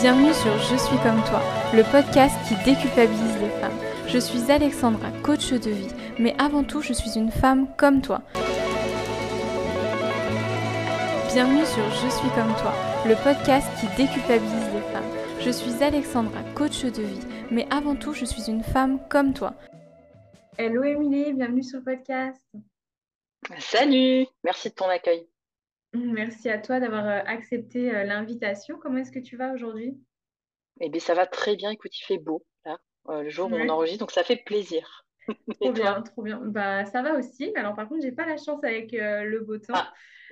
Bienvenue sur Je suis comme toi, le podcast qui déculpabilise les femmes. Je suis Alexandra, coach de vie, mais avant tout, je suis une femme comme toi. Bienvenue sur Je suis comme toi, le podcast qui déculpabilise les femmes. Je suis Alexandra, coach de vie, mais avant tout, je suis une femme comme toi. Hello Émilie, bienvenue sur le podcast. Salut, merci de ton accueil. Merci à toi d'avoir euh, accepté euh, l'invitation. Comment est-ce que tu vas aujourd'hui? Eh bien, ça va très bien. Écoute, il fait beau, là, euh, le jour où on enregistre, donc ça fait plaisir. Trop bien, trop bien. Bah, ça va aussi. Alors, par contre, j'ai pas la chance avec le beau temps.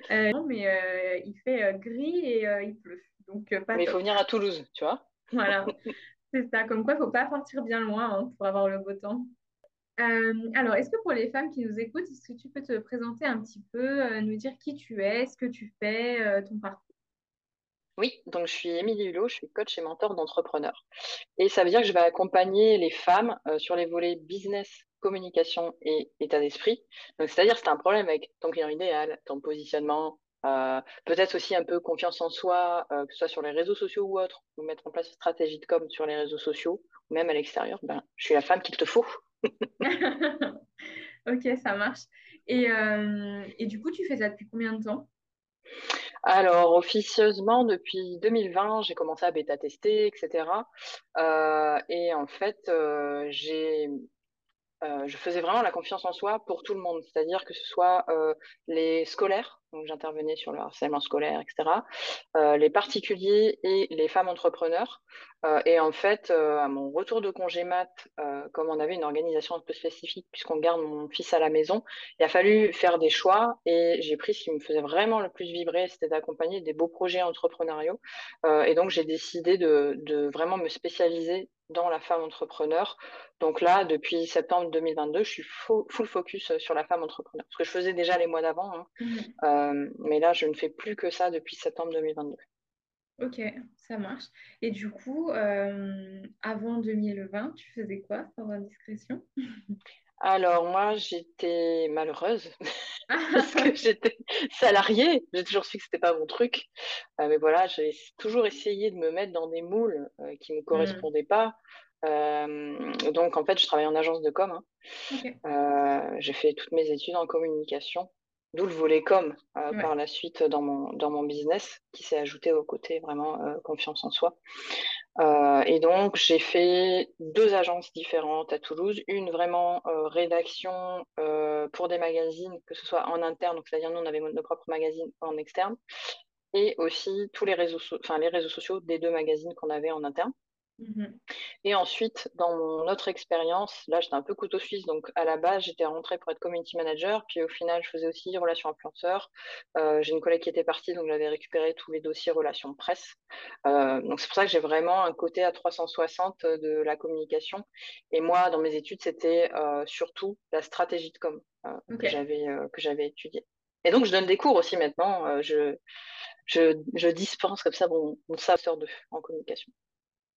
Ah. mais il fait gris et il pleut. Donc, Mais il faut venir à Toulouse, tu vois? Voilà, c'est ça. Comme quoi, il faut pas partir bien loin hein, pour avoir le beau temps. Euh, alors, est-ce que pour les femmes qui nous écoutent, est-ce que tu peux te présenter un petit peu, euh, nous dire qui tu es, ce que tu fais, euh, ton parcours? Oui, donc je suis Émilie Hulot, je suis coach et mentor d'entrepreneurs. Et ça veut dire que je vais accompagner les femmes sur les volets business, communication et état d'esprit. Donc, c'est-à-dire, c'est un problème avec ton client idéal, ton positionnement, peut-être aussi un peu confiance en soi, que ce soit sur les réseaux sociaux ou autres, ou mettre en place une stratégie de com sur les réseaux sociaux, ou même à l'extérieur, ben, je suis la femme qu'il te faut. Ok, ça marche. Et, euh, et du coup, tu fais ça depuis combien de temps? Alors, officieusement, depuis 2020, j'ai commencé à bêta-tester, etc. Euh, et en fait, euh, j'ai euh, je faisais vraiment la confiance en soi pour tout le monde, c'est-à-dire que ce soit euh, les scolaires, donc j'intervenais sur le harcèlement scolaire, etc., euh, les particuliers et les femmes entrepreneurs. et en fait, à mon retour de congé mat, comme on avait une organisation un peu spécifique puisqu'on garde mon fils à la maison, il a fallu faire des choix et j'ai pris ce qui me faisait vraiment le plus vibrer, c'était d'accompagner des beaux projets entrepreneuriaux. et donc j'ai décidé de, de vraiment me spécialiser dans la femme entrepreneur. Donc là, depuis septembre 2022, je suis full focus euh, sur la femme entrepreneur. Ce que je faisais déjà les mois d'avant, hein. mmh. euh, mais là, je ne fais plus que ça depuis septembre 2022. Ok, ça marche. Et du coup, euh, avant 2020, tu faisais quoi, sans indiscrétion? Alors moi, j'étais malheureuse parce que j'étais salariée. J'ai toujours su que c'était pas mon truc. mais voilà, j'ai toujours essayé de me mettre dans des moules qui ne me mmh. correspondaient pas. donc en fait, je travaillais en agence de com. Hein. j'ai fait toutes mes études en communication, d'où le volet com par la suite dans mon, dans mon business qui s'est ajouté au côté vraiment confiance en soi. Euh, et donc, j'ai fait deux agences différentes à Toulouse. Une vraiment euh, rédaction euh, pour des magazines, que ce soit en interne, donc c'est-à-dire nous, on avait nos propres magazines en externe, et aussi tous les réseaux, les réseaux sociaux des deux magazines qu'on avait en interne. Mmh et ensuite, dans mon autre expérience, là, j'étais un peu couteau suisse. Donc, à la base, j'étais rentrée pour être community manager. Puis, au final, je faisais aussi relations influenceurs. Euh, j'ai une collègue qui était partie, donc j'avais récupéré tous les dossiers relations presse. Euh, donc, c'est pour ça que j'ai vraiment un côté à 360 de la communication. Et moi, dans mes études, c'était euh, surtout la stratégie de com que j'avais que j'avais étudiée. Et donc, je donne des cours aussi maintenant. je, je, je, dispense comme ça mon, mon savoir de en communication.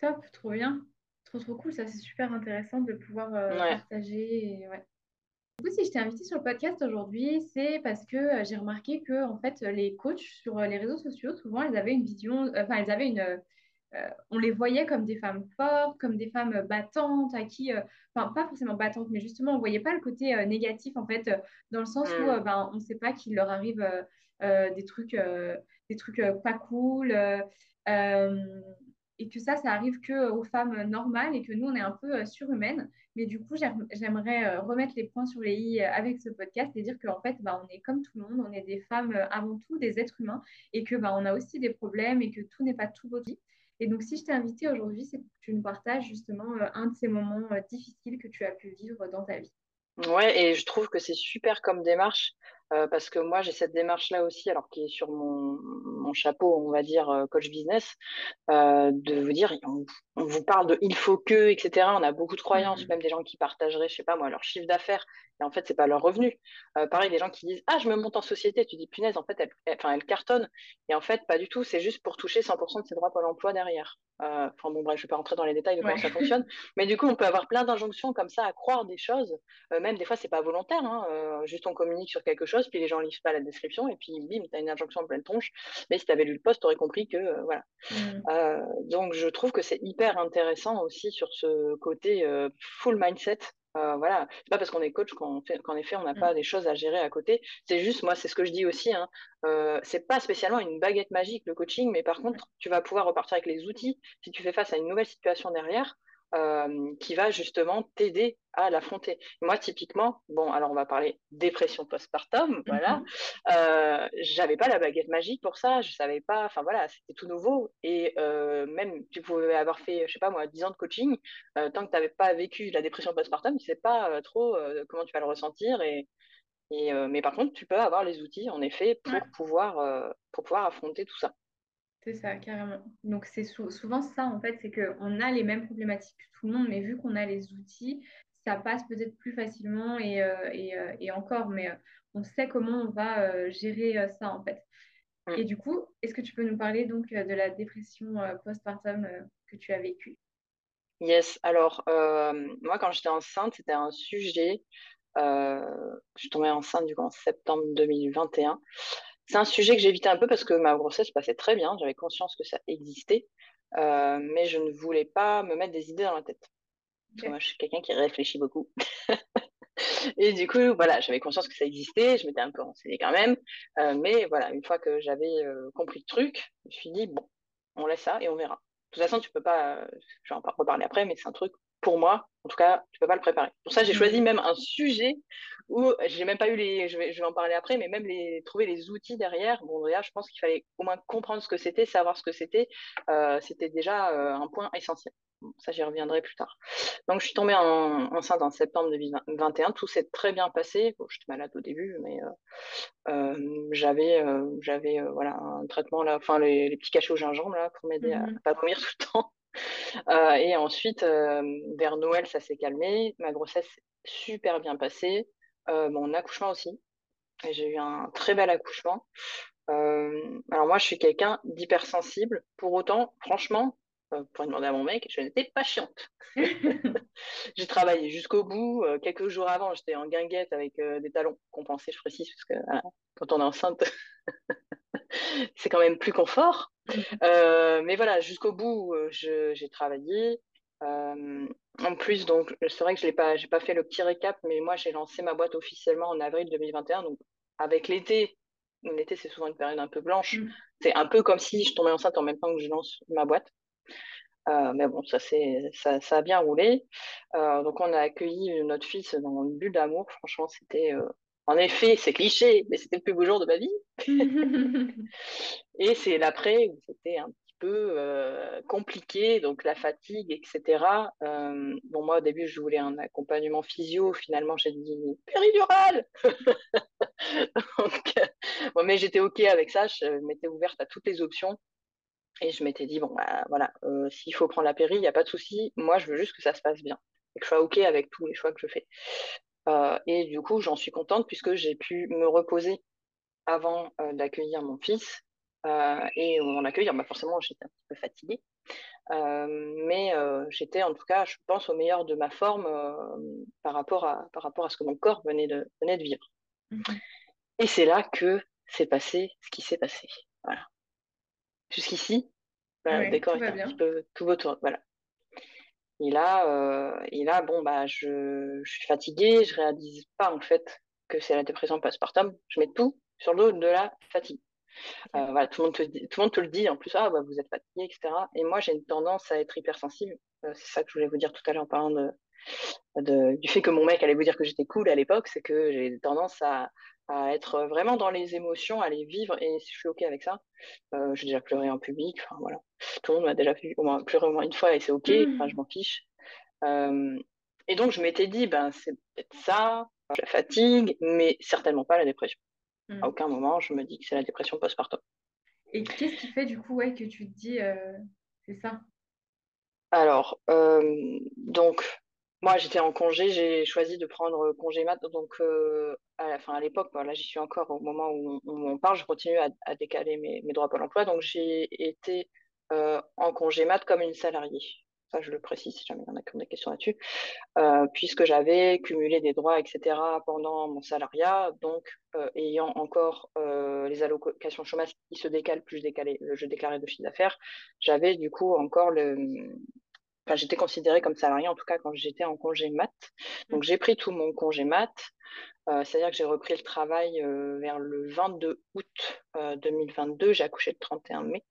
Top, trop bien. Trop, trop cool. Ça, c'est super intéressant de pouvoir euh, partager. ouais. Du coup, si je t'ai invité sur le podcast aujourd'hui, c'est parce que euh, j'ai remarqué que en fait, les coachs sur euh, les réseaux sociaux, souvent, ils avaient une vision, enfin, ils avaient une, on les voyait comme des femmes fortes, comme des femmes battantes, à qui, enfin, pas forcément battantes, mais justement, on voyait pas le côté négatif, en fait, dans le sens où mmh. ben, on ne sait pas qu'il leur arrive des trucs, des trucs pas cool et que ça, ça arrive que aux femmes normales et que nous, on est un peu euh, surhumaines. Mais du coup, j'aimerais euh, remettre les points sur les i euh, avec ce podcast et dire qu'en fait, bah, on est comme tout le monde, on est des femmes avant tout, des êtres humains, et que bah, on a aussi des problèmes et que tout n'est pas tout beau. Et donc, si je t'ai invité aujourd'hui, c'est pour que tu nous partages justement un de ces moments difficiles que tu as pu vivre dans ta vie. Ouais, et je trouve que c'est super comme démarche euh, parce que moi j'ai cette démarche-là aussi, alors qui est sur mon, mon chapeau, on va dire euh, coach business, euh, de vous dire, on, vous parle de il faut que, etc. On a beaucoup de croyances, mmh même des gens qui partageraient, je sais pas moi, leur chiffre d'affaires Et en fait, c'est pas leur revenu. pareil, des gens qui disent Ah, je me monte en société. Tu dis Punaise, en fait, elle, elle cartonne. Et en fait, pas du tout. C'est juste pour toucher 100% de ses droits pour l'emploi derrière. Enfin, bon, bref, je vais pas rentrer dans les détails de comment ça fonctionne. Mais du coup, on peut avoir plein d'injonctions comme ça à croire des choses. même des fois, c'est pas volontaire. Hein. juste on communique sur quelque chose, puis les gens lisent pas la description, et puis bim, tu as une injonction en pleine tronche. Mais si tu avais lu le poste, tu aurais compris que. voilà. Mmh. donc, je trouve que c'est hyper intéressant aussi sur ce côté full mindset euh, voilà, c'est pas parce qu'on est coach qu'en effet on n'a pas mm. des choses à gérer à côté. C'est juste, moi, c'est ce que je dis aussi. Hein, euh, c'est pas spécialement une baguette magique le coaching, mais par contre, tu vas pouvoir repartir avec les outils si tu fais face à une nouvelle situation derrière. Euh, qui va justement t'aider à l'affronter. Moi, typiquement, bon, alors on va parler dépression postpartum, voilà. Mm-hmm. Euh, j'avais pas la baguette magique pour ça, je savais pas, enfin voilà, c'était tout nouveau. Et euh, même, tu pouvais avoir fait, je sais pas moi, 10 ans de coaching, tant que tu n'avais pas vécu la dépression postpartum, tu sais pas trop comment tu vas le ressentir. Et, et mais par contre, tu peux avoir les outils, en effet, pour, pouvoir, pour pouvoir affronter tout ça. C'est ça, carrément. Donc, c'est souvent ça, en fait, c'est qu'on a les mêmes problématiques que tout le monde, mais vu qu'on a les outils, ça passe peut-être plus facilement et, euh, euh, et, encore, mais euh, on sait comment on va gérer ça, en fait. Mm. Et du coup, est-ce que tu peux nous parler donc de la dépression postpartum que tu as vécue? Yes, alors, moi, quand j'étais enceinte, c'était un sujet. je suis tombée enceinte du coup en septembre 2021. C'est un sujet que j'évitais un peu parce que ma grossesse passait très bien, j'avais conscience que ça existait, euh, mais je ne voulais pas me mettre des idées dans la tête. Parce que moi, je suis quelqu'un qui réfléchit beaucoup. et du coup, voilà, j'avais conscience que ça existait, je m'étais un peu renseignée quand même, euh, mais voilà, une fois que j'avais euh, compris le truc, je me suis dit, bon, on laisse ça et on verra. De toute façon, tu peux pas, je vais en reparler après, mais c'est un truc pour moi, en tout cas, tu peux pas le préparer. Pour ça, j'ai choisi mm. même un sujet où j'ai même pas eu les, je vais, je vais en parler après, mais même les trouver les outils derrière. Bon, déjà, je pense qu'il fallait au moins comprendre ce que c'était, savoir ce que c'était. Euh, c'était déjà euh, un point essentiel. ça, j'y reviendrai plus tard. Donc, je suis tombée en, enceinte en septembre 2021. Tout s'est très bien passé. Bon, j'étais malade au début, mais euh, j'avais, j'avais voilà un traitement là, enfin les, petits cachets au gingembre là pour m'aider à, à mm-hmm. pas vomir tout le temps. Euh, et ensuite, euh, vers Noël, ça s'est calmé. Ma grossesse s'est super bien passée. Euh, mon accouchement aussi. J'ai eu un très bel accouchement. alors moi, je suis quelqu'un d'hypersensible. Pour autant, franchement, pour demander à mon mec, je n'étais pas chiante. j'ai travaillé jusqu'au bout. quelques jours avant, j'étais en guinguette avec des talons compensés, je précise, parce que quand on est enceinte, c'est quand même plus confort. Euh, mais voilà, jusqu'au bout, euh, j'ai travaillé. Euh, en plus, donc, c'est vrai que je n'ai pas, pas fait le petit récap, mais moi, j'ai lancé ma boîte officiellement en avril 2021. Donc, avec l'été, l'été, c'est souvent une période un peu blanche. Mm. C'est un peu comme si je tombais enceinte en même temps que je lance ma boîte. mais bon, ça, ça, ça, a bien roulé. donc, on a accueilli notre fils dans une bulle d'amour. Franchement, c'était en effet, c'est cliché, mais c'était le plus beau jour de ma vie. et c'est l'après où c'était un petit euh, compliqué, donc la fatigue, etc. Euh, bon, moi, au début, je voulais un accompagnement physio. Finalement, j'ai dit péridurale. bon, mais j'étais OK avec ça. Je m'étais ouverte à toutes les options. Et je m'étais dit, bon, bah, voilà, euh, s'il faut prendre la péri, il n'y a pas de souci. Moi, je veux juste que ça se passe bien et que je sois OK avec tous les choix que je fais. Euh, et du coup, j'en suis contente puisque j'ai pu me reposer avant euh, d'accueillir mon fils. Euh, et au moment d'accueillir, bah forcément, j'étais un petit peu fatiguée. mais j'étais en tout cas, je pense, au meilleur de ma forme par, rapport à, par rapport à ce que mon corps venait de, venait de vivre. Mmh et c'est là que s'est passé ce qui s'est passé. Voilà. Jusqu'ici, bah, le décor est un petit peu tout. Voilà. Et là, euh, et là bon, bah, je, je, suis fatiguée, je réalise pas en fait que c'est la dépression postpartum. Je mets tout sur le dos de la fatigue. Euh, voilà, tout, le monde te, tout le monde te le dit en plus, ah, bah, vous êtes fatigué, etc. Et moi, j'ai une tendance à être hypersensible. Euh, c'est ça que je voulais vous dire tout à l'heure en parlant de, de, du fait que mon mec allait vous dire que j'étais cool à l'époque, c'est que j'ai tendance à, à être vraiment dans les émotions, à les vivre, et je suis OK avec ça. Euh, j'ai déjà pleuré en public, enfin voilà. Tout le monde m'a déjà vu au moins pleurer au moins une fois et c'est OK, mmh. enfin, je m'en fiche. Et donc je m'étais dit, ben c'est peut-être ça, la fatigue, mais certainement pas la dépression. À mmh. aucun moment je me dis que c'est la dépression postpartum. Et qu'est-ce qui fait du coup ouais, que tu te dis, euh, c'est ça? Alors, donc moi, j'étais en congé, j'ai choisi de prendre congé mat. Donc, euh, à, la, fin, à l'époque, là, j'y suis encore au moment où, on parle, je continue à, décaler mes, mes, droits Pôle emploi. Donc, j'ai été euh, en congé mat comme une salariée. Ça, je le précise si jamais il y en a qui ont des questions là-dessus. Euh, puisque j'avais cumulé des droits, etc., pendant mon salariat. Donc, ayant encore les allocations chômage qui se décalent, plus je, décalais, je déclarais de chiffre d'affaires, j'avais du coup encore le Enfin, j'étais considérée comme salariée, en tout cas quand j'étais en congé mat. Donc, j'ai pris tout mon congé mat. Euh, c'est-à-dire que j'ai repris le travail euh, vers le 22 août 2022. Euh, j'ai accouché le 31 mai.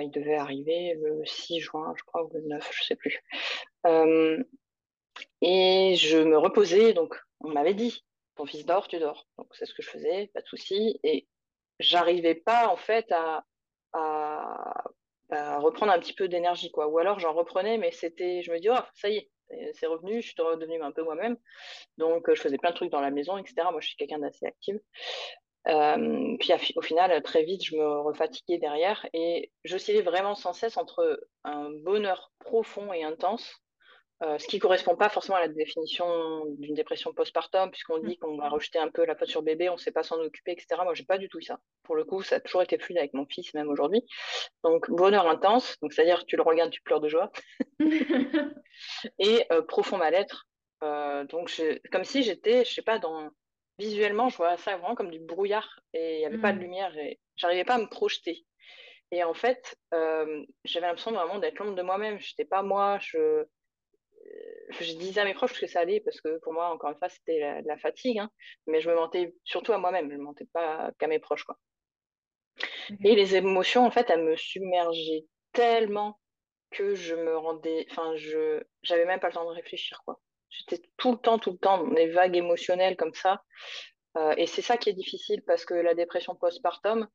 Il devait arriver le 6 juin, je crois, ou le 9, je sais plus. et je me reposais, donc on m'avait dit, ton fils dort, tu dors. Donc c'est ce que je faisais, pas de souci. Et j'arrivais pas en fait à, à reprendre un petit peu d'énergie, quoi. Ou alors j'en reprenais, mais c'était, je me dis, oh, ça y est, c'est revenu, je suis redevenue un peu moi-même. Donc je faisais plein de trucs dans la maison, etc. Moi, je suis quelqu'un d'assez actif. Euh, puis au final, très vite, je me refatiguais derrière et j'oscillais vraiment sans cesse entre un bonheur profond et intense euh, ce qui ne correspond pas forcément à la définition d'une dépression postpartum, puisqu'on dit qu'on va rejeter un peu la faute sur bébé, on ne sait pas s'en occuper, etc. Moi, j'ai pas du tout ça. Pour le coup, ça a toujours été fluide avec mon fils, même aujourd'hui. Donc, bonheur intense, donc c'est-à-dire tu le regardes, tu pleures de joie, et euh, profond mal-être. Donc, comme si j'étais, je sais pas, dans visuellement, je vois ça vraiment comme du brouillard et il n'y avait pas de mm. lumière et j'arrivais pas à me projeter. Et en fait, j'avais l'impression vraiment d'être l'ombre de moi-même. Je n'étais pas moi. Je je disais à mes proches que ça allait parce que pour moi, encore une fois, c'était la, fatigue, hein. mais je me mentais surtout à moi-même, je ne mentais pas qu'à mes proches. Quoi. Et les émotions, en fait, elles me submergeaient tellement que je me rendais, enfin, je, j'avais même pas le temps de réfléchir, quoi. J'étais tout le temps, tout le temps dans des vagues émotionnelles comme ça. Euh, et c'est ça qui est difficile parce que la dépression postpartum,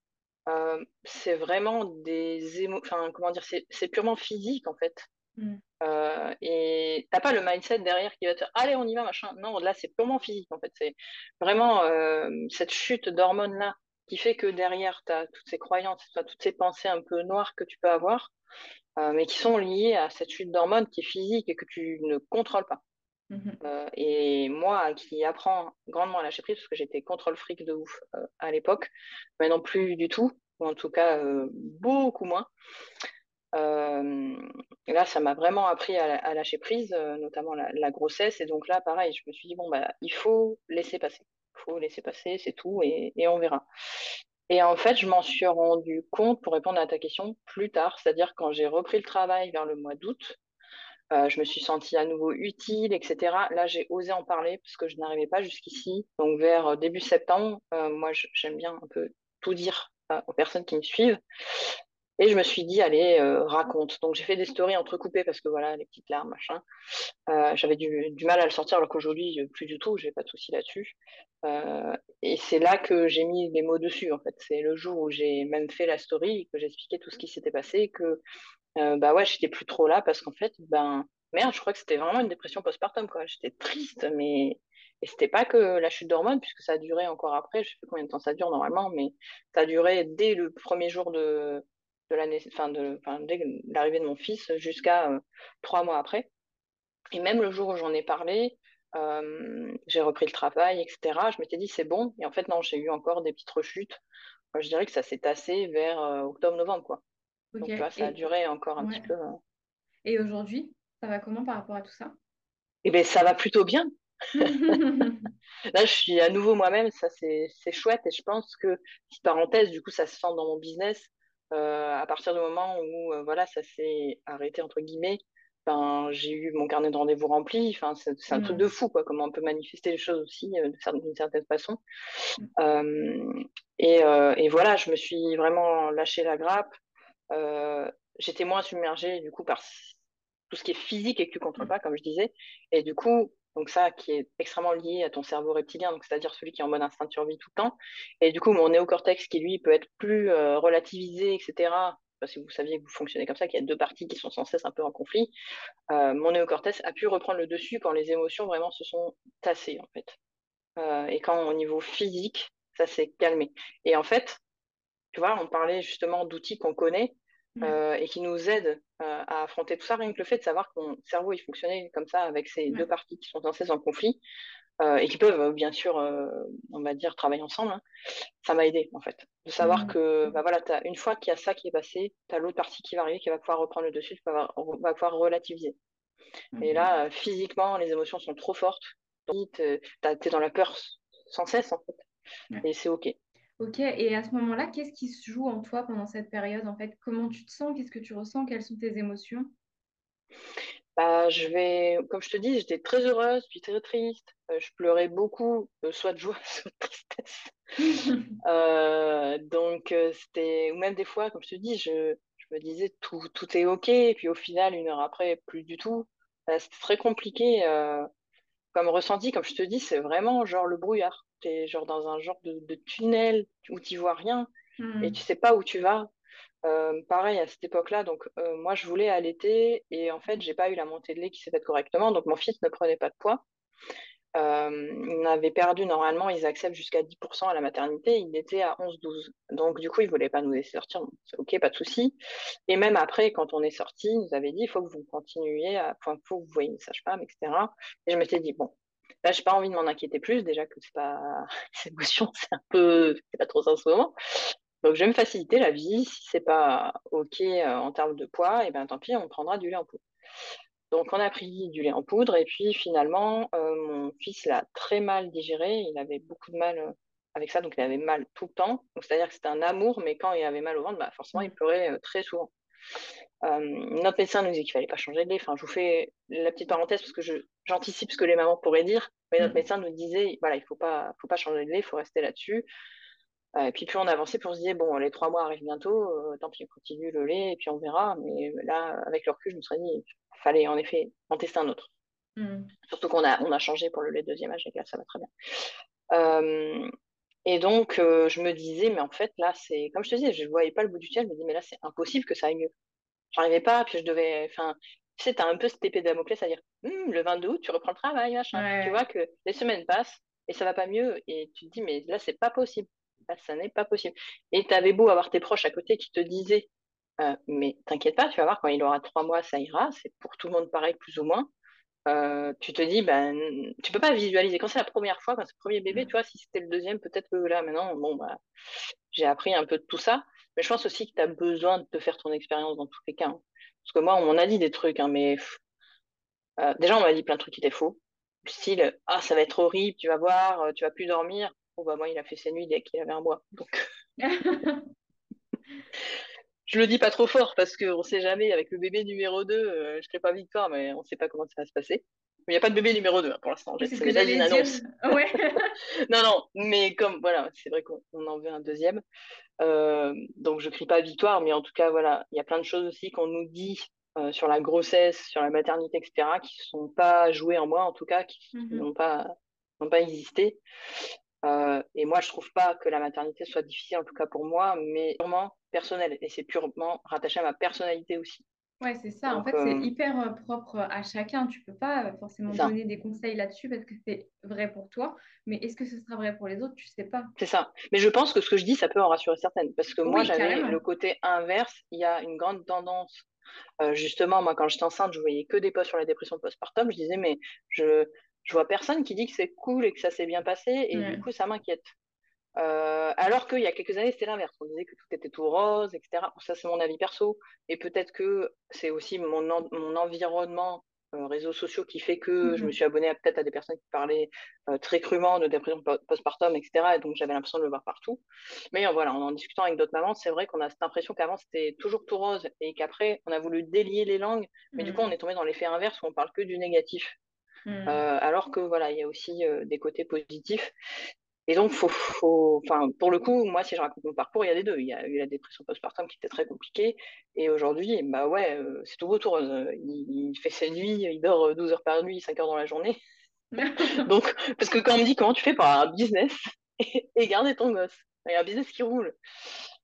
euh, c'est vraiment des émotions, enfin, comment dire, c'est purement physique, en fait. Mm. Euh, et t'as pas le mindset derrière qui va te dire allez on y va machin non là c'est purement physique en fait c'est vraiment euh, cette chute d'hormones là qui fait que derrière tu as toutes ces croyances toutes ces pensées un peu noires que tu peux avoir mais qui sont liées à cette chute d'hormones qui est physique et que tu ne contrôles pas mm-hmm. et moi qui apprends grandement à lâcher prise parce que j'étais contrôle fric de ouf à l'époque mais non plus du tout ou en tout cas beaucoup moins euh, là, ça m'a vraiment appris à, lâcher prise, euh, notamment la, grossesse. Et donc là, pareil, je me suis dit, bon, bah, il faut laisser passer. Il faut laisser passer, c'est tout, et, on verra. Et en fait, je m'en suis rendu compte, pour répondre à ta question, plus tard, c'est-à-dire quand j'ai repris le travail vers le mois d'août, euh, je me suis sentie à nouveau utile, etc. Là, j'ai osé en parler parce que je n'arrivais pas jusqu'ici. Donc, vers début septembre, moi, j'aime bien un peu tout dire aux personnes qui me suivent. Et je me suis dit, allez, euh, raconte. Donc j'ai fait des stories entrecoupées parce que voilà, les petites larmes, machin. Euh, j'avais du, mal à le sortir alors qu'aujourd'hui, euh, plus du tout, j'ai pas de souci là-dessus. et c'est là que j'ai mis les mots dessus, en fait. C'est le jour où j'ai même fait la story, que j'ai expliqué tout ce qui s'était passé, que bah ouais, j'étais plus trop là parce qu'en fait, ben merde, je crois que c'était vraiment une dépression postpartum, quoi. J'étais triste, mais et c'était pas que la chute d'hormones, puisque ça a duré encore après, je sais plus combien de temps ça dure normalement, mais ça a duré dès le premier jour de, de l'année, enfin de, dès l'arrivée de mon fils jusqu'à euh, trois mois après. Et même le jour où j'en ai parlé, euh, j'ai repris le travail, etc. Je m'étais dit c'est bon. Et en fait non, j'ai eu encore des petites rechutes. je dirais que ça s'est tassé vers euh, octobre-novembre quoi. Donc tu vois, ça a duré encore un petit peu. Et aujourd'hui, ça va comment par rapport à tout ça? Eh bien, ça va plutôt bien. Là, je suis à nouveau moi-même, ça c'est chouette et je pense que, petite parenthèse, du coup, ça se sent dans mon business. Euh, à partir du moment où euh, voilà, ça s'est arrêté, entre guillemets, ben, j'ai eu mon carnet de rendez-vous rempli. Enfin, c'est un truc de fou, quoi, comment on peut manifester les choses aussi euh, d'une certaine façon. et, et, voilà, je me suis vraiment lâché la grappe. J'étais moins submergée, du coup, par tout ce qui est physique et que tu ne contrôles pas, comme je disais. Et du coup, donc ça qui est extrêmement lié à ton cerveau reptilien, c'est-à-dire celui qui est en mode instinct de survie tout le temps. Et du coup, mon néocortex qui lui peut être plus euh, relativisé, etc. Parce que vous saviez que vous fonctionnez comme ça, qu'il y a deux parties qui sont sans cesse un peu en conflit. Euh, mon néocortex a pu reprendre le dessus quand les émotions vraiment se sont tassées en fait. Euh, et quand au niveau physique, ça s'est calmé. Et en fait, tu vois, on parlait justement d'outils qu'on connaît. Et qui nous aide à affronter tout ça. Rien que le fait de savoir que mon cerveau il fonctionnait comme ça avec ces deux parties qui sont sans cesse en conflit et qui peuvent bien sûr, on va dire, travailler ensemble, hein, ça m'a aidé en fait. De savoir mmh. que bah, voilà, as, une fois qu'il y a ça qui est passé, tu as l'autre partie qui va arriver qui va pouvoir reprendre le dessus, qui va, va pouvoir relativiser. Et là, mmh. physiquement, les émotions sont trop fortes. Tu es dans la peur sans cesse, en fait. Et c'est OK. Ok, et à ce moment-là, qu'est-ce qui se joue en toi pendant cette période, en fait? Comment tu te sens? Qu'est-ce que tu ressens? Quelles sont tes émotions? Bah, je vais, comme je te dis, j'étais très heureuse, puis très triste. Euh, je pleurais beaucoup, euh, soit de joie, soit de tristesse. Euh, donc, c'était, ou même des fois, comme je te dis, je, je me disais tout, tout est OK, et puis au final, une heure après, plus du tout. c'était très compliqué comme ressenti, comme je te dis, c'est vraiment genre le brouillard. Tu es genre dans un genre de, tunnel où tu vois rien hmm. et tu sais pas où tu vas. Euh, pareil à cette époque-là, donc euh, moi je voulais allaiter et en fait j'ai pas eu la montée de lait qui s'est faite correctement, donc mon fils ne prenait pas de poids. Euh, il avait perdu normalement, ils acceptent jusqu'à 10% à la maternité, il était à 11-12. Donc du coup, il voulait pas nous laisser sortir, c'est ok, pas de souci. Et même après, quand on est sorti, il nous avait dit, il faut que vous continuiez, enfin, faut que vous voyez une sage-femme, etc. Et je m'étais dit, bon, là, j'ai pas envie de m'en inquiéter plus, déjà que c'est pas, émotion, c'est un peu, c'est pas trop ça en ce moment. Donc je vais me faciliter la vie, si c'est pas ok euh, en termes de poids, et ben tant pis, on prendra du lait en poudre. Donc, on a pris du lait en poudre et puis finalement, euh, mon fils l'a très mal digéré. Il avait beaucoup de mal euh, avec ça, donc il avait mal tout le temps. C'est-à-dire que c'était un amour, mais quand il avait mal au ventre, bah, forcément, il pleurait euh, très souvent. notre médecin nous disait qu'il fallait pas changer de lait. Enfin, je vous fais la petite parenthèse parce que j'anticipe ce que les mamans pourraient dire. Mais notre mm. médecin nous disait, voilà, il faut pas, faut pas changer de lait, il faut rester là-dessus. Et puis plus on avançait, plus on se disait, bon, les trois mois arrivent bientôt, tant pis, on continue le lait et puis on verra. Mais là, avec le recul, je me serais dit, fallait en effet en tester un autre. Hmm. Surtout qu'on a, on a changé pour le lait deuxième âge et là, ça va très bien. Euh, et donc, euh, je me disais, mais en fait, là, c'est comme je te disais, je ne voyais pas le bout du tunnel. Je me dis, mais là, c'est impossible que ça aille mieux. J'arrivais pas, puis je devais. Enfin, tu sais, un peu cette épée de Damoclès à dire, hum, le 22 août, tu reprends le travail, machin. Tu vois que les semaines passent et ça va pas mieux. Et tu te dis, mais là, c'est pas possible. Ça n'est pas possible. Et tu avais beau avoir tes proches à côté qui te disaient, euh, mais t'inquiète pas, tu vas voir, quand il aura trois mois, ça ira. C'est pour tout le monde pareil, plus ou moins. Euh, tu te dis, ben, tu peux pas visualiser. Quand c'est la première fois, quand c'est le premier bébé, tu vois, si c'était le deuxième, peut-être que là, maintenant, bon, bah, j'ai appris un peu de tout ça. Mais je pense aussi que tu as besoin de te faire ton expérience dans tous les cas. Hein. Parce que moi, on m'en a dit des trucs, hein, mais euh, déjà, on m'a dit plein de trucs qui étaient faux. Style, ah, ça va être horrible, tu vas voir, tu vas plus dormir. Bon, bah, moi, il a fait ses nuits dès qu'il avait un mois. Donc. je le dis pas trop fort parce qu'on sait jamais, avec le bébé numéro 2, euh, je ne pas victoire, mais on ne sait pas comment ça va se passer. Il n'y a pas de bébé numéro 2 hein, pour l'instant. C'est ce que j'allais dire. Ouais. non, non, mais comme, voilà, c'est vrai qu'on en veut un deuxième. Euh, donc je crie pas victoire, mais en tout cas, voilà, il y a plein de choses aussi qu'on nous dit euh, sur la grossesse, sur la maternité, etc., qui ne sont pas jouées en moi, en tout cas, qui mm-hmm. n'ont pas, pas existé. Et moi, je trouve pas que la maternité soit difficile, en tout cas pour moi, mais sûrement personnel et c'est purement rattaché à ma personnalité aussi. Ouais, c'est ça. en fait, c'est euh, hyper euh, propre à chacun. Tu peux pas euh, forcément donner des conseils là-dessus parce que c'est vrai pour toi. Mais est-ce que ce sera vrai pour les autres? Tu sais pas. C'est ça. Mais je pense que ce que je dis, ça peut en rassurer certaines. Parce que moi, j'avais le côté inverse. Il y a une grande tendance. justement, moi, quand j'étais enceinte, je voyais que des posts sur la dépression postpartum. Je disais, mais je, je vois personne qui dit que c'est cool et que ça s'est bien passé. Et du coup, ça m'inquiète. Euh, alors qu'il y a quelques années, c'était l'inverse. On disait que tout était tout rose, etc. Ça, c'est mon avis perso. Et peut-être que c'est aussi mon, mon environnement, euh, réseaux sociaux, qui fait que je me mhm. suis abonnée peut-être à des personnes qui parlaient euh, très crûment de dépression postpartum, etc. Et donc, j'avais l'impression de le voir partout. Mais voilà, en, en discutant avec d'autres mamans, c'est vrai qu'on a cette impression qu'avant, c'était toujours tout rose et qu'après, on a voulu délier les langues. Mais du coup, on mhm. est tombé dans l'effet inverse où on parle que du négatif. Mhm. alors que voilà, il y a aussi des côtés positifs. Et donc, faut, faut, enfin, pour le coup, moi, si je raconte mon parcours, il y a les deux. Il y a eu la dépression postpartum qui était très compliquée. Et aujourd'hui, bah ouais, euh, c'est tout autour. Il, il, fait ses nuits, il dort 12 heures par nuit, 5 heures dans la journée. donc, parce que quand on me dit comment tu fais pour avoir un business et, garder ton gosse, et un business qui roule,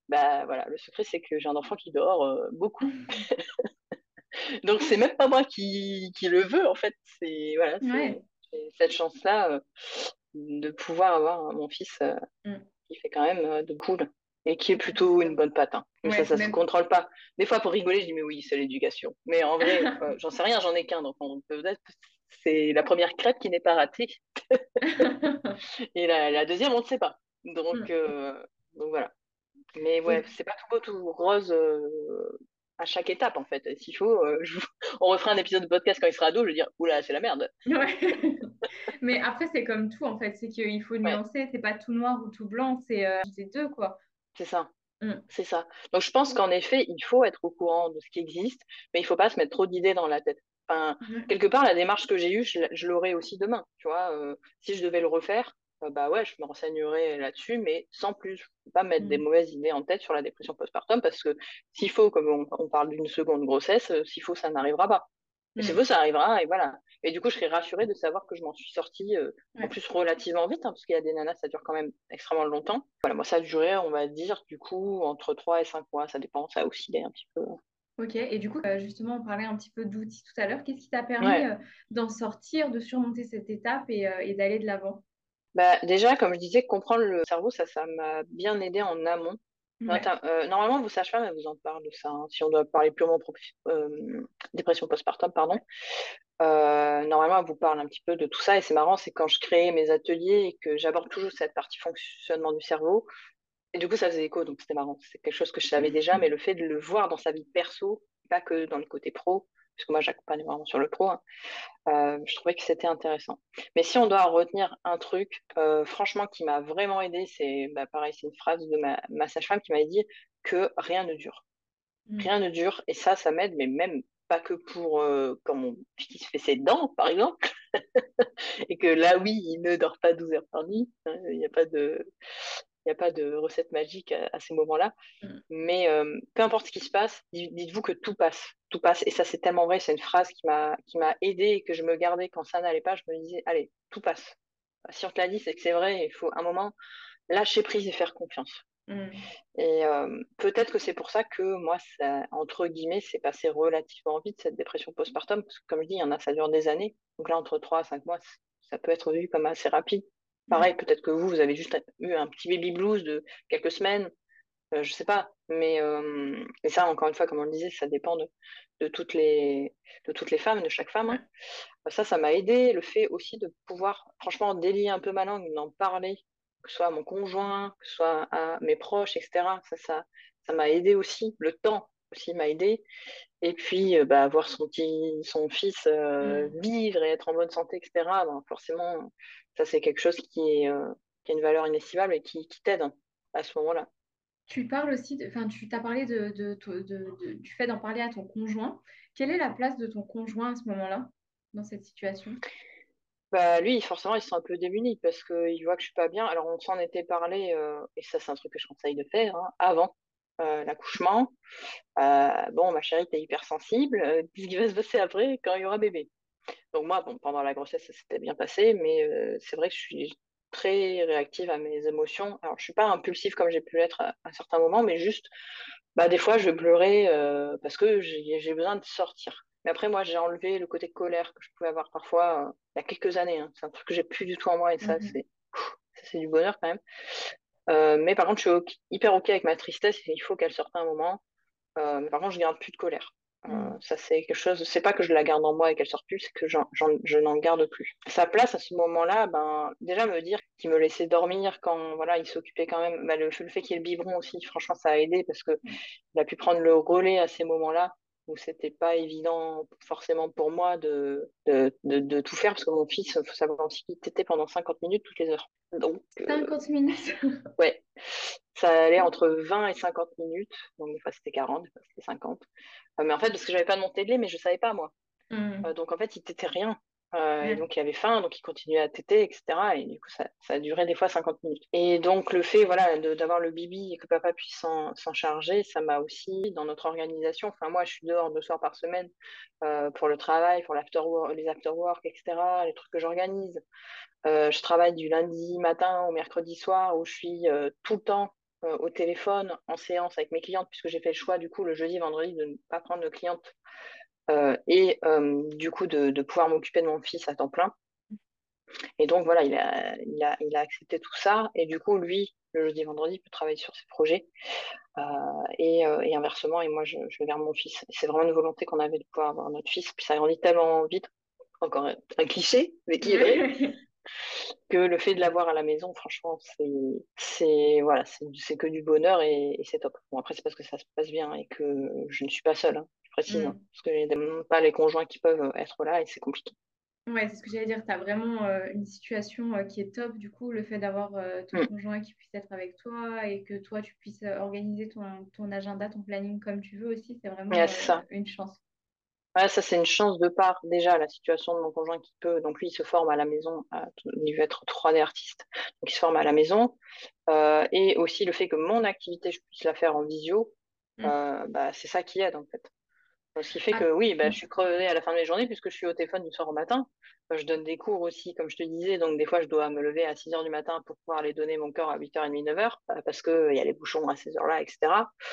bah voilà, le secret, c'est que j'ai un enfant qui dort euh, beaucoup. donc, c'est même pas moi qui, qui, le veux, en fait. C'est, voilà, cette chance-là. Euh, de pouvoir avoir mon fils euh, mm. qui fait quand même euh, de cool. et qui est plutôt une bonne patte. Hein. Mais ça, ça se contrôle pas. Des fois, pour rigoler, je dis, mais oui, c'est l'éducation. Mais en vrai, j'en sais rien, j'en ai qu'un. Donc, peut-être c'est la première crêpe qui n'est pas ratée. et la, deuxième, on ne sait pas. Donc, euh, donc voilà. Mais ouais, c'est pas tout beau, tout rose à chaque étape, en fait. S'il faut, euh, on refera un épisode de podcast quand il sera ado, je vais dire, oula, c'est la merde. Ouais. Mais après, c'est comme tout, en fait. C'est qu'il faut nuancer. C'est pas tout noir ou tout blanc. C'est deux, quoi. C'est ça. Mm. C'est ça. Donc je pense qu'en effet, il faut être au courant de ce qui existe, mais il ne faut pas se mettre trop d'idées dans la tête. Enfin, quelque part, la démarche que j'ai eue, je, l'aurai aussi demain. Tu vois, euh, si je devais le refaire, euh, bah ouais, je me renseignerais là-dessus, mais sans plus. Je ne pas mettre des mm. mauvaises idées en tête sur la dépression postpartum parce que s'il faut, comme on, on parle d'une seconde grossesse, euh, s'il faut, ça n'arrivera pas. Et c'est beau, ça arrivera, et voilà. Et du coup, je serais rassurée de savoir que je m'en suis sortie, euh, en plus relativement vite, hein, parce qu'il y a des nanas, ça dure quand même extrêmement longtemps. Voilà, moi, ça a duré, on va dire, du coup, entre 3 et 5 mois, ça dépend, ça a oscillé un petit peu. Ok, et du coup, justement, on parlait un petit peu d'outils tout à l'heure. Qu'est-ce qui t'a permis d'en sortir, de surmonter cette étape et, et d'aller de l'avant? Bah, Déjà, comme je disais, comprendre le cerveau, ça, ça m'a bien aidé en amont. Euh, normalement, vos sages-femmes, elles vous en parlent de ça. Hein. Si on doit parler purement euh, dépression postpartum, pardon. Euh, normalement, elles vous parlent un petit peu de tout ça. Et c'est marrant, c'est quand je crée mes ateliers et que j'aborde toujours cette partie fonctionnement du cerveau. Et du coup, ça faisait écho, donc c'était marrant. C'est quelque chose que je savais déjà, mais le fait de le voir dans sa vie perso, pas que dans le côté pro, parce que moi j'accompagne vraiment sur le pro, hein, euh, je trouvais que c'était intéressant. Mais si on doit retenir un truc, euh, franchement, qui m'a vraiment aidé, c'est bah, pareil, c'est une phrase de ma, ma sage-femme qui m'a dit que rien ne dure. Mm. Rien ne dure, et ça, ça m'aide, mais même pas que pour euh, quand mon fils fait ses dents, par exemple, et que là, oui, il ne dort pas 12 heures par nuit, hein, il n'y a pas de n'y a pas de recette magique à, ces moments-là. Mm. Mais euh, peu importe ce qui se passe, dites-vous que tout passe. Tout passe. Et ça, c'est tellement vrai. C'est une phrase qui m'a, qui m'a aidé et que je me gardais quand ça n'allait pas. Je me disais, allez, tout passe. Si on te l'a dit, c'est que c'est vrai. Il faut un moment lâcher prise et faire confiance. Mm. Et euh, peut-être que c'est pour ça que moi, ça, entre guillemets, c'est passé relativement vite cette dépression postpartum. Parce que comme je dis, il y en a, ça dure des années. Donc là, entre 3 à 5 mois, ça peut être vu comme assez rapide. Pareil, peut-être que vous, vous avez juste eu un petit baby blues de quelques semaines, euh, je sais pas. Mais euh, et ça, encore une fois, comme on le disait, ça dépend de, de, toutes, les, de toutes les femmes, de chaque femme. Hein. Ça, ça m'a aidé. Le fait aussi de pouvoir, franchement, délier un peu ma langue, d'en parler, que ce soit à mon conjoint, que ce soit à mes proches, etc. Ça, ça, ça m'a aidé aussi. Le temps aussi m'a aidé. Et puis, euh, bah, voir son, petit, son fils euh, mm. vivre et être en bonne santé, etc., ben, forcément, ça, c'est quelque chose qui, est, euh, qui a une valeur inestimable et qui, qui t'aide à ce moment-là. Tu parles aussi, enfin, tu t'as parlé de, de, du fait d'en parler à ton conjoint. Quelle est la place de ton conjoint à ce moment-là, dans cette situation? Bah, lui, forcément, il se sent un peu démuni parce qu'il voit que je suis pas bien. Alors, on s'en était parlé, et ça, c'est un truc que je conseille de faire hein, avant euh, l'accouchement. Euh, bon, ma chérie, t'es hypersensible. Euh, qu'est-ce qui va se passer après quand il y aura bébé? Donc moi, bon, pendant la grossesse, ça s'était bien passé, mais c'est vrai que je suis très réactive à mes émotions. Alors, je suis pas impulsive comme j'ai pu l'être à, un certain moment, mais juste, bah, des fois, je vais pleurer parce que j'ai besoin de sortir. Mais après, moi, j'ai enlevé le côté colère que je pouvais avoir parfois il y a quelques années. Hein. C'est un truc que j'ai plus du tout en moi et ça, mmh c'est c'est du bonheur quand même. Euh, mais par contre, je suis hyper OK avec ma tristesse il faut qu'elle sorte un moment. Euh, mais par contre, je garde plus de colère. Euh, mm. ça, c'est quelque chose, c'est pas que je la garde en moi et qu'elle sorte plus, c'est que je n'en garde plus. Sa place à ce moment-là, ben, déjà me dire qu'il me laissait dormir quand voilà, il s'occupait quand même. Ben, le, fait qu'il y ait le biberon aussi, franchement, ça a aidé parce que mm. a pu prendre le relais à ces moments-là où c'était pas évident forcément pour moi de, de, de, tout faire parce que mon fils, il faut savoir aussi qu'il était pendant 50 minutes toutes les heures. Donc, 50 minutes Ouais, ça allait entre 20 et 50 minutes. Donc, des fois, c'était 40, des fois, c'était 50. Euh, mais en fait, parce que j'avais pas de mon télé, mais je savais pas, moi. Mmh. Euh, donc, en fait, il t'était rien. Euh, et donc, il avait faim, donc il continuait à téter, etc. Et du coup, ça, ça duré des fois 50 minutes. Et donc, le fait voilà, d'avoir le bibi et que papa puisse s'en charger, ça m'a aussi, dans notre organisation, enfin, moi, je suis dehors deux soirs par semaine pour le travail, pour l'after les after-work, etc., les trucs que j'organise. Euh, je travaille du lundi matin au mercredi soir où je suis euh, tout le temps euh, au téléphone en séance avec mes clientes puisque j'ai fait le choix du coup le jeudi, vendredi de ne pas prendre de clientes et du coup de, pouvoir m'occuper de mon fils à temps plein. Et donc voilà, il a, il, a, il a accepté tout ça. Et du coup, lui, le jeudi vendredi, il peut travailler sur ses projets. Euh, et, euh, et, inversement, et moi, je, je garde mon fils. C'est vraiment une volonté qu'on avait de pouvoir avoir notre fils. Puis ça grandit tellement vite. Encore un cliché, mais qui est vrai. que le fait de l'avoir à la maison, franchement, c'est voilà, c'est que du bonheur et, c'est top. Bon, après, c'est parce que ça se passe bien et que je ne suis pas seule, hein, précise, mm. hein, parce que je pas les conjoints qui peuvent être là et c'est compliqué. Ouais, c'est ce que j'allais dire. Tu as vraiment euh, une situation euh, qui est top, du coup, le fait d'avoir euh, ton mm. conjoint qui puisse être avec toi et que toi, tu puisses organiser ton, ton, agenda, ton planning comme tu veux aussi, c'est vraiment une chance. Ouais, ça, c'est une chance de part, déjà, la situation de mon conjoint qui peut. Donc, lui, il se forme à la maison. il veut être 3D artiste. Donc, il se forme à la maison. et aussi le fait que mon activité, je puisse la faire en visio. Mm. bah, c'est ça qui aide, en fait. Ce qui fait ah. que oui, bah, je suis crevée à la fin de mes journées puisque je suis au téléphone du soir au matin. Je donne des cours aussi, comme je te disais, donc des fois je dois me lever à 6 h du matin pour pouvoir aller donner mon cœur à 8h30, 9h parce qu'il y a les bouchons à ces heures-là, etc.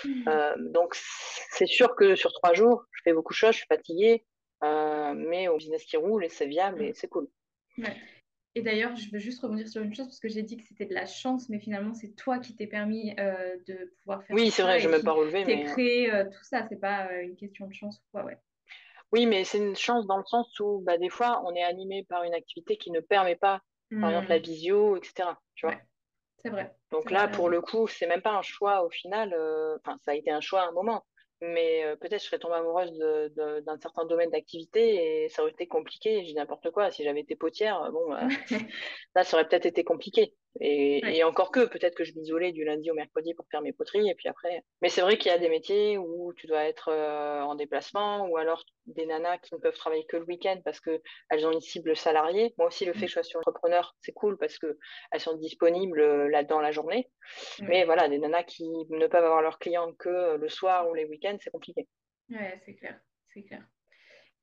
Mmh. Euh, donc c'est sûr que sur trois jours, je fais beaucoup de choses, je suis fatiguée, euh, mais au business qui roule et c'est viable et mmh. c'est cool. Et d'ailleurs, je veux juste rebondir sur une chose parce que j'ai dit que c'était de la chance, mais finalement, c'est toi qui t'es permis euh, de pouvoir faire Oui, c'est vrai, je ne même pas relevé. mais... créé euh, tout ça, c'est pas euh, une question de chance ou quoi, ouais. Oui, mais c'est une chance dans le sens où bah, des fois, on est animé par une activité qui ne permet pas, par exemple la mmh. visio, etc. Tu vois c'est vrai. Donc là, pour le coup, c'est même pas un choix au final. Enfin, ça a été un choix à un moment mais euh, peut-être je serais tombée amoureuse d'un certain domaine d'activité et ça aurait été compliqué. J'ai n'importe quoi. Si j'avais été potière, bon, bah, là, ça aurait peut-être été compliqué. Et, encore que, peut-être que je m'isolais du lundi au mercredi pour faire mes poteries et puis après. Mais c'est vrai qu'il y a des métiers où tu dois être euh, en déplacement ou alors des nanas qui ne peuvent travailler que le week-end parce qu'elles ont une cible salariée. Moi aussi, le fait que je sois sur entrepreneur, c'est cool parce qu'elles sont disponibles euh, là-dedans la journée. Mais voilà, des nanas qui ne peuvent avoir leurs clients que le soir ou les week-ends, c'est compliqué. Ouais, c'est clair, c'est clair.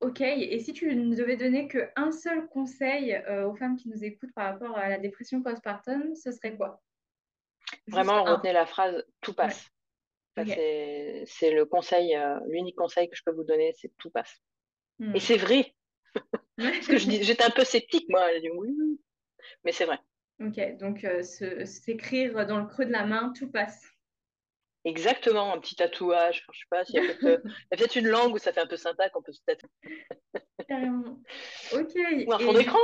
Ok, et si tu ne devais donner qu'un seul conseil euh, aux femmes qui nous écoutent par rapport à la dépression postpartum, ce serait quoi? Vraiment, retenez la phrase tout passe. C'est le conseil, euh, l'unique conseil que je peux vous donner, c'est tout passe. Et hmm. c'est vrai. Parce que j'étais un peu sceptique, moi. oui, mais c'est vrai. Ok, donc euh, s'écrire dans le creux de la main, tout passe. Exactement, un petit tatouage. je sais pas s'il y a peut-être une langue où ça fait un peu sympa qu'on peut se tatouer. Carrément. Ok. Ou un fond d'écran.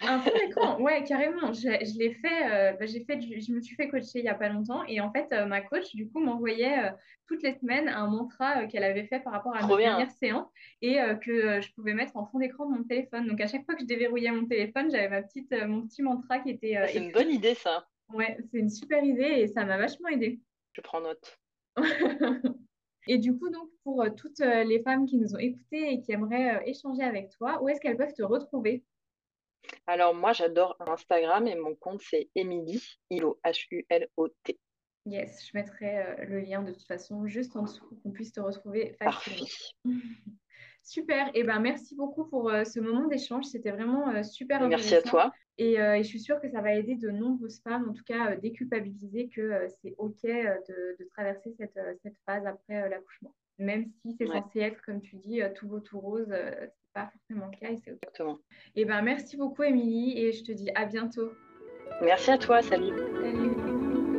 Un fond d'écran, ouais, carrément. Je, je l'ai fait, euh, bah, j'ai fait, je, me suis fait coacher il n'y a pas longtemps et en fait, euh, ma coach, du coup, m'envoyait euh, toutes les semaines un mantra qu'elle avait fait par rapport à ma dernière séance et que je pouvais mettre en fond d'écran de mon téléphone. Donc, à chaque fois que je déverrouillais mon téléphone, j'avais ma petite, mon petit mantra qui était. c'est une bonne idée, ça. Ouais, c'est une super idée et ça m'a vachement aidé. Je prends note. et du coup, donc, pour euh, toutes euh, les femmes qui nous ont écoutées et qui aimeraient euh, échanger avec toi, où est-ce qu'elles peuvent te retrouver? Alors, moi, j'adore Instagram et mon compte, c'est Emily, H-U-L-O-T. Yes, je mettrai le lien de toute façon juste en dessous pour qu'on puisse te retrouver facilement. Super, et eh ben merci beaucoup pour ce moment d'échange, c'était vraiment super. Merci à toi. Euh, et, je suis sûre que ça va aider de nombreuses femmes, en tout cas, euh, déculpabiliser que euh, c'est OK de, traverser cette, phase après l'accouchement. Même si c'est censé être, comme tu dis, tout beau, tout rose, c'est pas forcément le cas et c'est OK. Exactement. Et eh ben merci beaucoup, Émilie, et je te dis à bientôt. Merci à toi, salut. Salut.